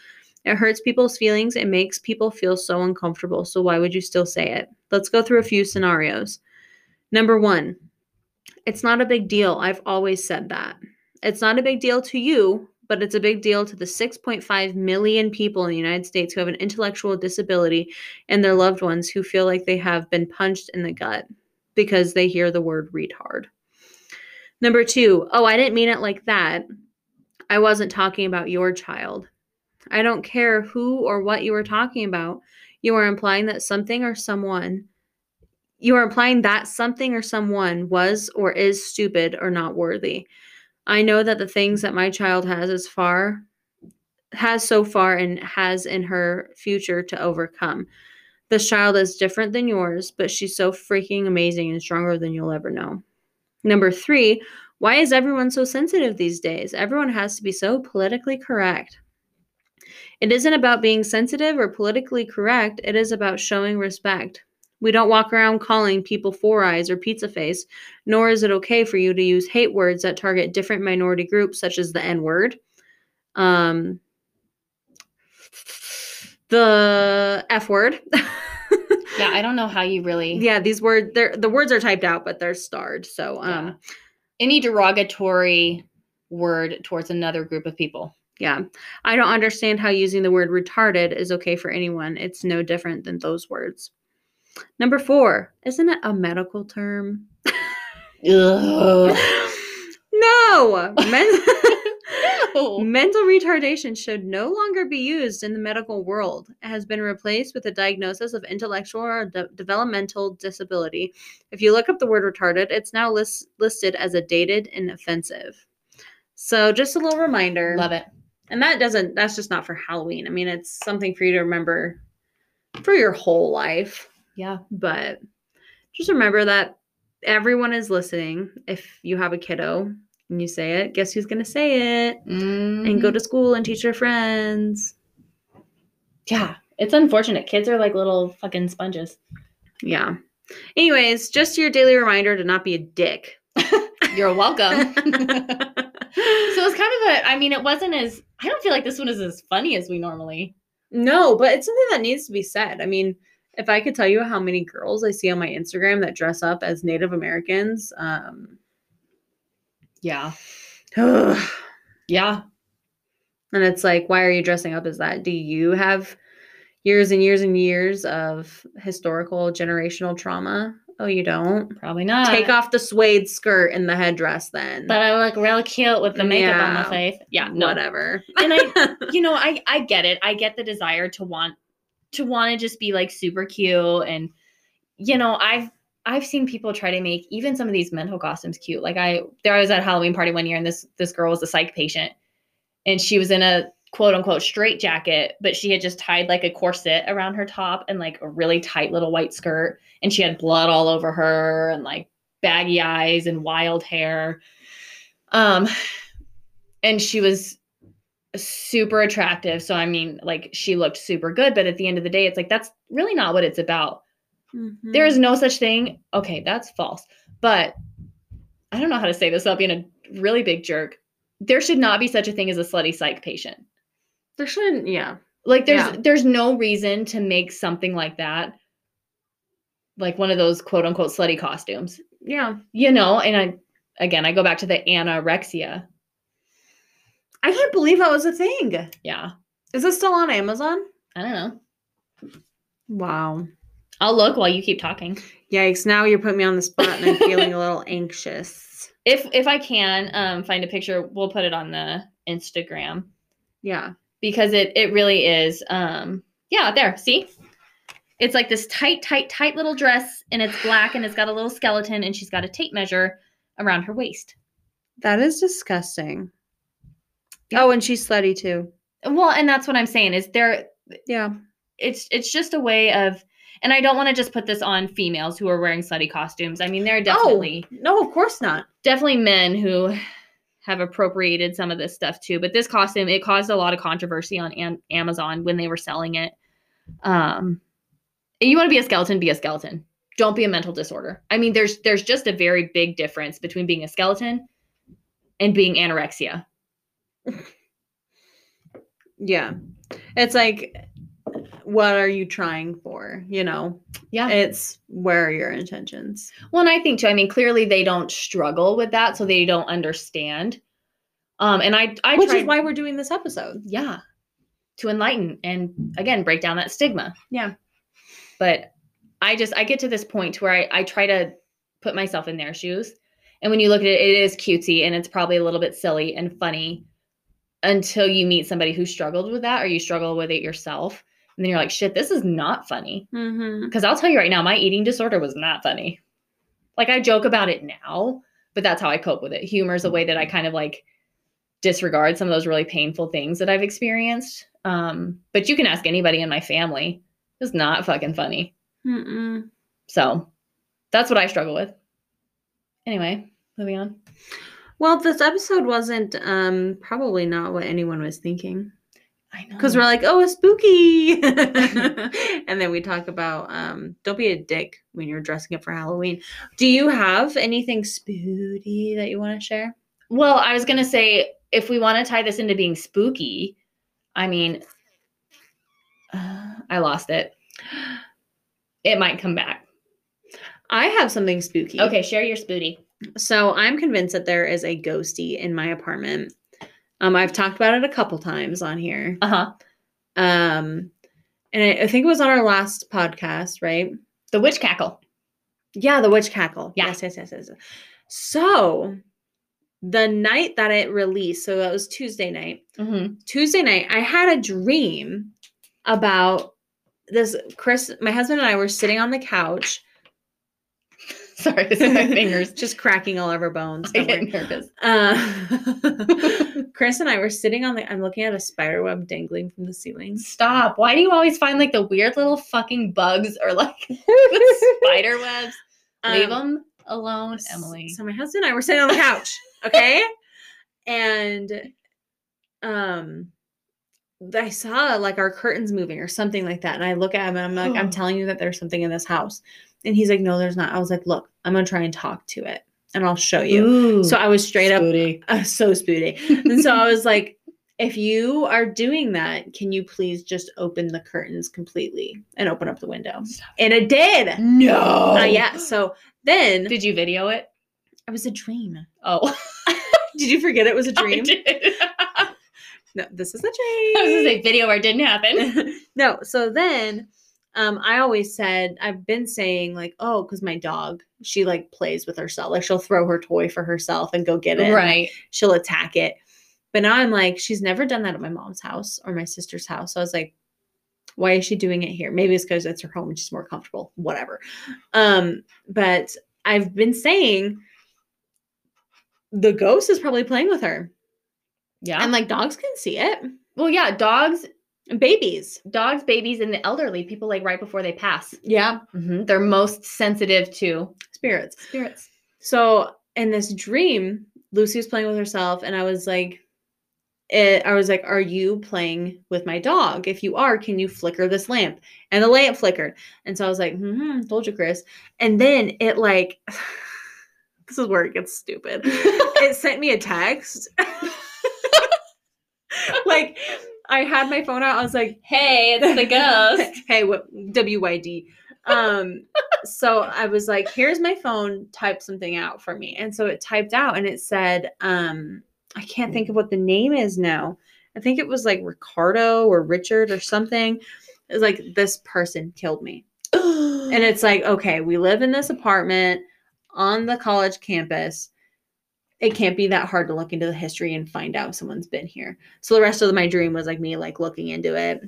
Speaker 1: It hurts people's feelings. It makes people feel so uncomfortable. So why would you still say it? Let's go through a few scenarios. Number 1. It's not a big deal. I've always said that. It's not a big deal to you, but it's a big deal to the 6.5 million people in the United States who have an intellectual disability and their loved ones who feel like they have been punched in the gut because they hear the word retard. Number two, oh, I didn't mean it like that. I wasn't talking about your child. I don't care who or what you are talking about. You are implying that something or someone, you are implying that something or someone was or is stupid or not worthy. I know that the things that my child has as far has so far and has in her future to overcome. This child is different than yours, but she's so freaking amazing and stronger than you'll ever know. Number three, why is everyone so sensitive these days? Everyone has to be so politically correct. It isn't about being sensitive or politically correct, it is about showing respect. We don't walk around calling people four eyes or pizza face, nor is it okay for you to use hate words that target different minority groups, such as the N word, um, the F word.
Speaker 2: yeah, I don't know how you really.
Speaker 1: Yeah, these words, they're the words are typed out, but they're starred. So, um, yeah.
Speaker 2: any derogatory word towards another group of people.
Speaker 1: Yeah. I don't understand how using the word retarded is okay for anyone. It's no different than those words. Number four, isn't it a medical term? no. Men- no. Mental retardation should no longer be used in the medical world. It has been replaced with a diagnosis of intellectual or de- developmental disability. If you look up the word retarded, it's now list- listed as a dated and offensive. So, just a little reminder.
Speaker 2: Love it.
Speaker 1: And that doesn't, that's just not for Halloween. I mean, it's something for you to remember for your whole life.
Speaker 2: Yeah.
Speaker 1: But just remember that everyone is listening. If you have a kiddo and you say it, guess who's going to say it? Mm-hmm. And go mm-hmm. to school and teach your friends.
Speaker 2: Yeah. It's unfortunate. Kids are like little fucking sponges.
Speaker 1: Yeah. Anyways, just your daily reminder to not be a dick.
Speaker 2: You're welcome. so it's kind of a, I mean, it wasn't as, I don't feel like this one is as funny as we normally.
Speaker 1: No, but it's something that needs to be said. I mean, if I could tell you how many girls I see on my Instagram that dress up as Native Americans, um,
Speaker 2: yeah,
Speaker 1: yeah, and it's like, why are you dressing up as that? Do you have years and years and years of historical generational trauma? Oh, you don't?
Speaker 2: Probably not.
Speaker 1: Take off the suede skirt and the headdress then.
Speaker 2: But I look real cute with the makeup yeah, on my face. Yeah,
Speaker 1: no. whatever.
Speaker 2: and I, you know, I I get it. I get the desire to want to want to just be like super cute and you know i've i've seen people try to make even some of these mental costumes cute. Like i there i was at a halloween party one year and this this girl was a psych patient and she was in a quote unquote straight jacket but she had just tied like a corset around her top and like a really tight little white skirt and she had blood all over her and like baggy eyes and wild hair. Um and she was super attractive. So I mean, like she looked super good, but at the end of the day, it's like that's really not what it's about. Mm-hmm. There is no such thing. Okay, that's false. But I don't know how to say this without being a really big jerk. There should not be such a thing as a slutty psych patient.
Speaker 1: there shouldn't. Yeah.
Speaker 2: Like there's
Speaker 1: Yeah.
Speaker 2: there's no reason to make something like that like one of those quote unquote slutty costumes.
Speaker 1: Yeah.
Speaker 2: You know, and I again I go back to the anorexia.
Speaker 1: I can't believe that was a thing.
Speaker 2: Yeah.
Speaker 1: Is it still on Amazon?
Speaker 2: I don't know.
Speaker 1: Wow.
Speaker 2: I'll look while you keep talking.
Speaker 1: Yikes. Now you're putting me on the spot and I'm feeling a little anxious.
Speaker 2: If if I can um find a picture, we'll put it on the Instagram
Speaker 1: Yeah.
Speaker 2: because it it really is um yeah, there. See? It's like this tight tight tight little dress and it's black and it's got a little skeleton and she's got a tape measure around her waist.
Speaker 1: That is disgusting.
Speaker 2: Yeah.
Speaker 1: Oh, and she's slutty too.
Speaker 2: Well, and that's what I'm saying is there
Speaker 1: Yeah.
Speaker 2: it's it's just a way of and I don't want to just put this on females who are wearing slutty costumes. I mean, there are definitely
Speaker 1: Oh, no, of course not.
Speaker 2: definitely men who have appropriated some of this stuff too. But this costume, it caused a lot of controversy on Am- Amazon when they were selling it. Um, you want to be a skeleton, be a skeleton. Don't be a mental disorder. I mean, there's there's just a very big difference between being a skeleton and being anorexia.
Speaker 1: Yeah. It's like, what are you trying for? You know,
Speaker 2: Yeah.
Speaker 1: it's where are your intentions?
Speaker 2: Well, and I think too. I mean, clearly they don't struggle with that, so they don't understand. Um, and I, I
Speaker 1: Which
Speaker 2: tried,
Speaker 1: is why we're doing this episode.
Speaker 2: yeah, to enlighten and again break down that stigma.
Speaker 1: Yeah.
Speaker 2: But I just I get to this point to where I, I try to put myself in their shoes. And when you look at it, it is cutesy and it's probably a little bit silly and funny until you meet somebody who struggled with that or you struggle with it yourself. And then you're like, shit, this is not funny.
Speaker 1: Mm-hmm.
Speaker 2: Because I'll tell you right now, my eating disorder was not funny. Like I joke about it now, but that's how I cope with it. Humor is a way that I kind of like disregard some of those really painful things that I've experienced. Um, but you can ask anybody in my family. It's not fucking funny.
Speaker 1: Mm-mm.
Speaker 2: So that's what I struggle with. Anyway, moving on.
Speaker 1: Well, this episode wasn't um probably not what anyone was thinking.
Speaker 2: I know.
Speaker 1: Because we're like, oh, it's spooky. and then we talk about um don't be a dick when you're dressing up for Halloween. Do you have anything spooky that you want to share?
Speaker 2: well, I was gonna say if we want to tie this into being spooky, I mean, uh, I lost it. It might come back.
Speaker 1: I have something spooky.
Speaker 2: Okay, share your spooky.
Speaker 1: So I'm convinced that there is a ghosty in my apartment. Um, I've talked about it a couple times on here.
Speaker 2: Uh huh.
Speaker 1: Um, and I, I think it was on our last podcast, right?
Speaker 2: The witch cackle.
Speaker 1: Yeah, the witch cackle.
Speaker 2: Yeah.
Speaker 1: Yes, yes, yes, yes. So the night that it released, so that was Tuesday night.
Speaker 2: Mm-hmm.
Speaker 1: Tuesday night, I had a dream about this. Chris, my husband and I were sitting on the couch,
Speaker 2: Sorry, this is my fingers.
Speaker 1: just cracking all of our bones.
Speaker 2: I get nervous.
Speaker 1: Uh, Chris and I were sitting on the. I'm looking at a spider web dangling from the ceiling.
Speaker 2: Stop. Why do you always find like the weird little fucking bugs or like the spider webs? Leave
Speaker 1: Um,
Speaker 2: them alone, Emily.
Speaker 1: So my husband and I were sitting on the couch, okay? and um I saw like our curtains moving or something like that. And I look at him and I'm like, I'm telling you that there's something in this house. And he's like, No, there's not. I was like, Look, I'm gonna try and talk to it and I'll show you.
Speaker 2: Ooh,
Speaker 1: So I was straight up uh, so spooty. And so I was like, if you are doing that, can you please just open the curtains completely and open up the window? And it did.
Speaker 2: No.
Speaker 1: Uh, yeah. So then
Speaker 2: Did you video it?
Speaker 1: it was a dream.
Speaker 2: Oh,
Speaker 1: Did you forget it was a dream?
Speaker 2: did.
Speaker 1: No, this is a dream.
Speaker 2: I was gonna say video where it didn't happen.
Speaker 1: no, so then um I always said I've been saying like, oh, because my dog, she like plays with herself. Like she'll throw her toy for herself and go get it.
Speaker 2: Right.
Speaker 1: she'll attack it. But now I'm like, she's never done that at my mom's house or my sister's house. So I was like, why is she doing it here? Maybe it's because it's her home and she's more comfortable. Whatever. Um, but I've been saying the ghost is probably playing with her.
Speaker 2: Yeah.
Speaker 1: And like dogs can see it.
Speaker 2: well, yeah. Dogs,
Speaker 1: babies.
Speaker 2: dogs, babies, and the elderly people like right before they pass.
Speaker 1: Yeah.
Speaker 2: Mhm, They're most sensitive to
Speaker 1: Spirits.
Speaker 2: spirits.
Speaker 1: So in this dream, Lucy was playing with herself, and I was like, it, I was like, Are you playing with my dog? If you are, can you flicker this lamp? And the lamp flickered. And so I was like, hmm, told you, Chris. And then it like, this is where it gets stupid. it sent me a text. like, I had my phone out. I was like,
Speaker 2: Hey, it's the ghost.
Speaker 1: hey, what WYD. Um, so I was like, here's my phone, type something out for me. And so it typed out and it said, um, I can't think of what the name is now. I think it was like Ricardo or Richard or something. It's like this person killed me. And it's like, okay, we live in this apartment on the college campus. It can't be that hard to look into the history and find out if someone's been here. So the rest of my dream was like me like looking into it.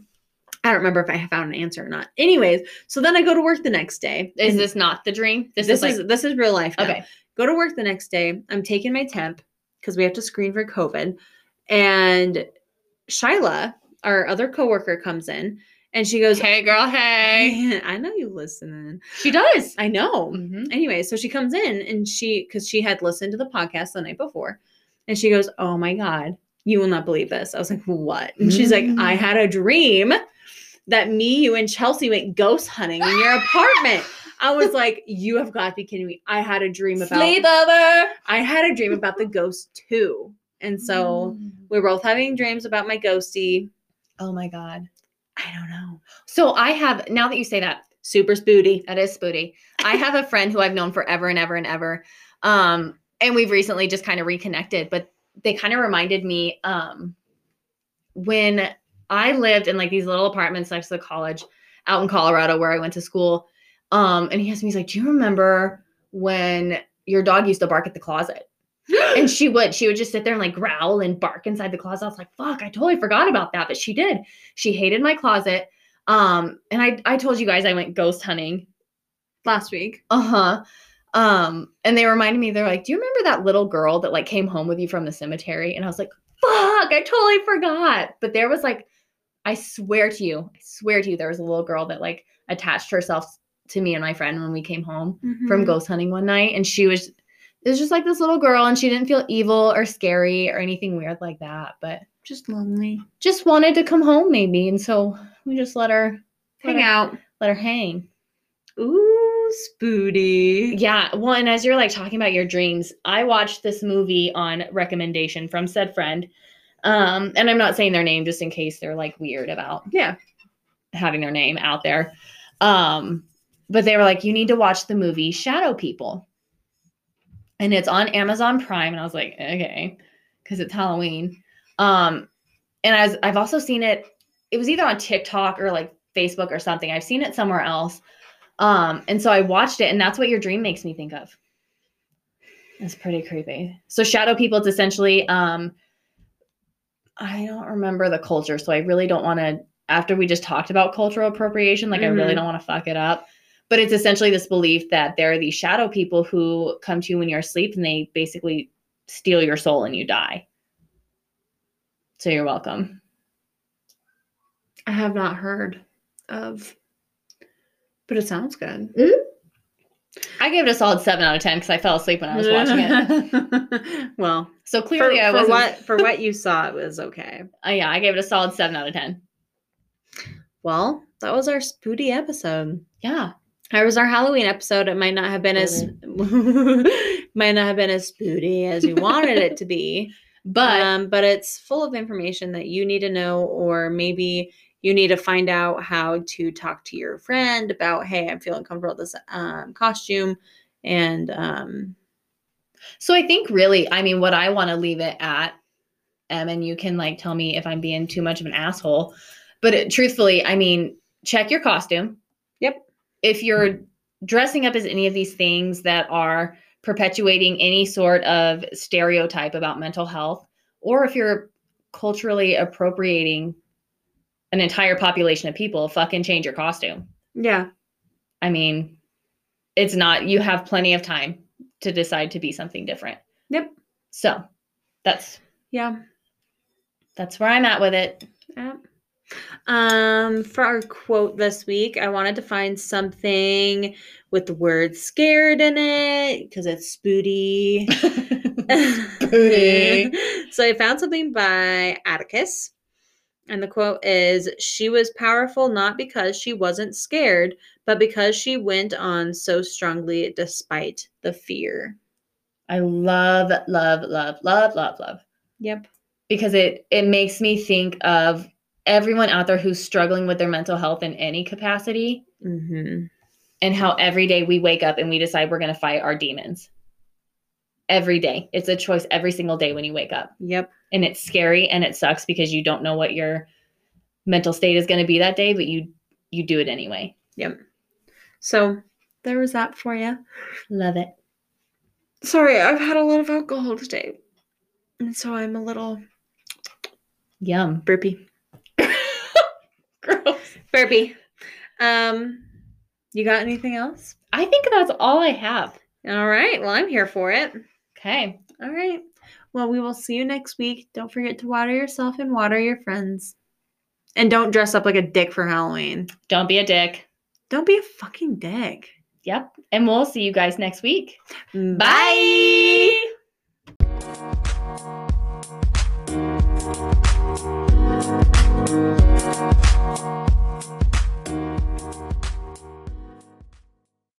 Speaker 1: I don't remember if I found an answer or not. Anyways, so then I go to work the next day.
Speaker 2: Is this not the dream?
Speaker 1: this,
Speaker 2: is,
Speaker 1: is
Speaker 2: like,
Speaker 1: this is real life. now.
Speaker 2: okay.
Speaker 1: Go to work the next day. I'm taking my temp because we have to screen for COVID. And Shyla, our other coworker, comes in and she goes,
Speaker 2: Hey, girl. Hey.
Speaker 1: I know you listening.
Speaker 2: She does.
Speaker 1: I know.
Speaker 2: Mhm.
Speaker 1: Anyway, so she comes in and she, because she had listened to the podcast the night before, and she goes, Oh my God, you will not believe this. I was like, What? And she's like, I
Speaker 2: Mm.
Speaker 1: had a dream that me, you, and Chelsea went ghost hunting in your apartment. I was like, You have got to be kidding me. I had a dream about
Speaker 2: Sleepover.
Speaker 1: I had a dream about the ghost too. And so
Speaker 2: Mm.
Speaker 1: we're both having dreams about my ghosty.
Speaker 2: Oh my God.
Speaker 1: I don't know.
Speaker 2: So I have, now that you say that,
Speaker 1: Super spooty.
Speaker 2: That is spooty. I have a friend who I've known forever and ever and ever. Um, and we've recently just kind of reconnected, but they kind of reminded me um when I lived in like these little apartments next to the college out in Colorado where I went to school. Um, and he asked me, he's like, Do you remember when your dog used to bark at the closet? And she would, she would just sit there and like growl and bark inside the closet. I was like, fuck, I totally forgot about that. But she did. She hated my closet. Um, and I I told you guys I went ghost hunting
Speaker 1: Last week.
Speaker 2: uh-huh. Um, and they reminded me, they're like, Do you remember that little girl that like came home with you from the cemetery? And I was like, fuck, I totally forgot. But there was like, I swear to you, I swear to you, there was a little girl that like attached herself to me and my friend when we came home from
Speaker 1: Mhm.
Speaker 2: ghost hunting one night. And she was it was just like this little girl, and she didn't feel evil or scary or anything weird like that, but
Speaker 1: just lonely.
Speaker 2: just wanted to come home maybe. And so we just let her let
Speaker 1: Hang
Speaker 2: her-
Speaker 1: out.
Speaker 2: let her hang.
Speaker 1: Ooh, spooty.
Speaker 2: Yeah. Well, and as you're like talking about your dreams, I watched this movie on recommendation from said friend. Um, and I'm not saying their name just in case they're like weird about
Speaker 1: Yeah.
Speaker 2: having their name out there. Um, but they were like, you need to watch the movie Shadow People. And it's on Amazon Prime. And I was like, okay, because it's Halloween. Um, and I was, I've also seen it, it was either on TikTok or like Facebook or something. I've seen it somewhere else. Um, and so I watched it, and that's what your dream makes me think of. It's pretty creepy. So shadow people, it's essentially um I don't remember the culture, so I really don't want to after we just talked about cultural appropriation, like I really
Speaker 1: Mhm.
Speaker 2: don't want to fuck it up. But it's essentially this belief that there are these shadow people who come to you when you're asleep and they basically steal your soul and you die. So you're welcome.
Speaker 1: I have not heard of, but it sounds good.
Speaker 2: I gave it a solid seven out of ten because I fell asleep when I was watching
Speaker 1: it. well,
Speaker 2: So
Speaker 1: for,
Speaker 2: clearly I
Speaker 1: for
Speaker 2: was
Speaker 1: what for what you saw, it was okay.
Speaker 2: Uh, yeah, I gave it a solid seven out of ten.
Speaker 1: Well, that was our spooty episode.
Speaker 2: Yeah.
Speaker 1: That was our Halloween episode. It might not have been as might not have been as spooty as you wanted it to be.
Speaker 2: But
Speaker 1: um, but it's full of information that you need to know, or maybe you need to find out how to talk to your friend about, hey, I'm feeling comfortable with this um, costume, and um,
Speaker 2: So I think really, I mean, what I want to leave it at, um, and you can like tell me if I'm being too much of an asshole, but it, truthfully, I mean, check your costume. If you're dressing up as any of these things that are perpetuating any sort of stereotype about mental health, or if you're culturally appropriating an entire population of people, fucking change your costume.
Speaker 1: yeah,
Speaker 2: I mean, it's not, you have plenty of time to decide to be something different.
Speaker 1: Yep.
Speaker 2: So that's
Speaker 1: yeah.
Speaker 2: that's where I'm at with it.
Speaker 1: Yeah. Um, for our quote this week, I wanted to find something with the word scared in it because it's spooty. so I found something by Atticus. And the quote is She was powerful not because she wasn't scared, but because she went on so strongly despite the fear.
Speaker 2: I love, love, love, love, love, love.
Speaker 1: Yep.
Speaker 2: Because it it makes me think of everyone out there who's struggling with their mental health in any capacity
Speaker 1: Mm-hmm.
Speaker 2: and how every day we wake up and we decide we're going to fight our demons. Every day. It's a choice every single day when you wake up.
Speaker 1: Yep.
Speaker 2: And it's scary and it sucks because you don't know what your mental state is going to be that day, but you you do it anyway.
Speaker 1: Yep. So there was that for you.
Speaker 2: Love it.
Speaker 1: Sorry, I've had a lot of alcohol today. And so I'm a little
Speaker 2: Yum.
Speaker 1: burpy. Burpee. Um, you got anything else?
Speaker 2: I think that's all I have.
Speaker 1: All right. Well, I'm here for it.
Speaker 2: Okay.
Speaker 1: All right. Well, we will see you next week. Don't forget to water yourself and water your friends. And don't dress up like a dick for Halloween.
Speaker 2: Don't be a dick.
Speaker 1: Don't be a fucking dick.
Speaker 2: Yep. And we'll see you guys next week. Bye.
Speaker 1: Bye.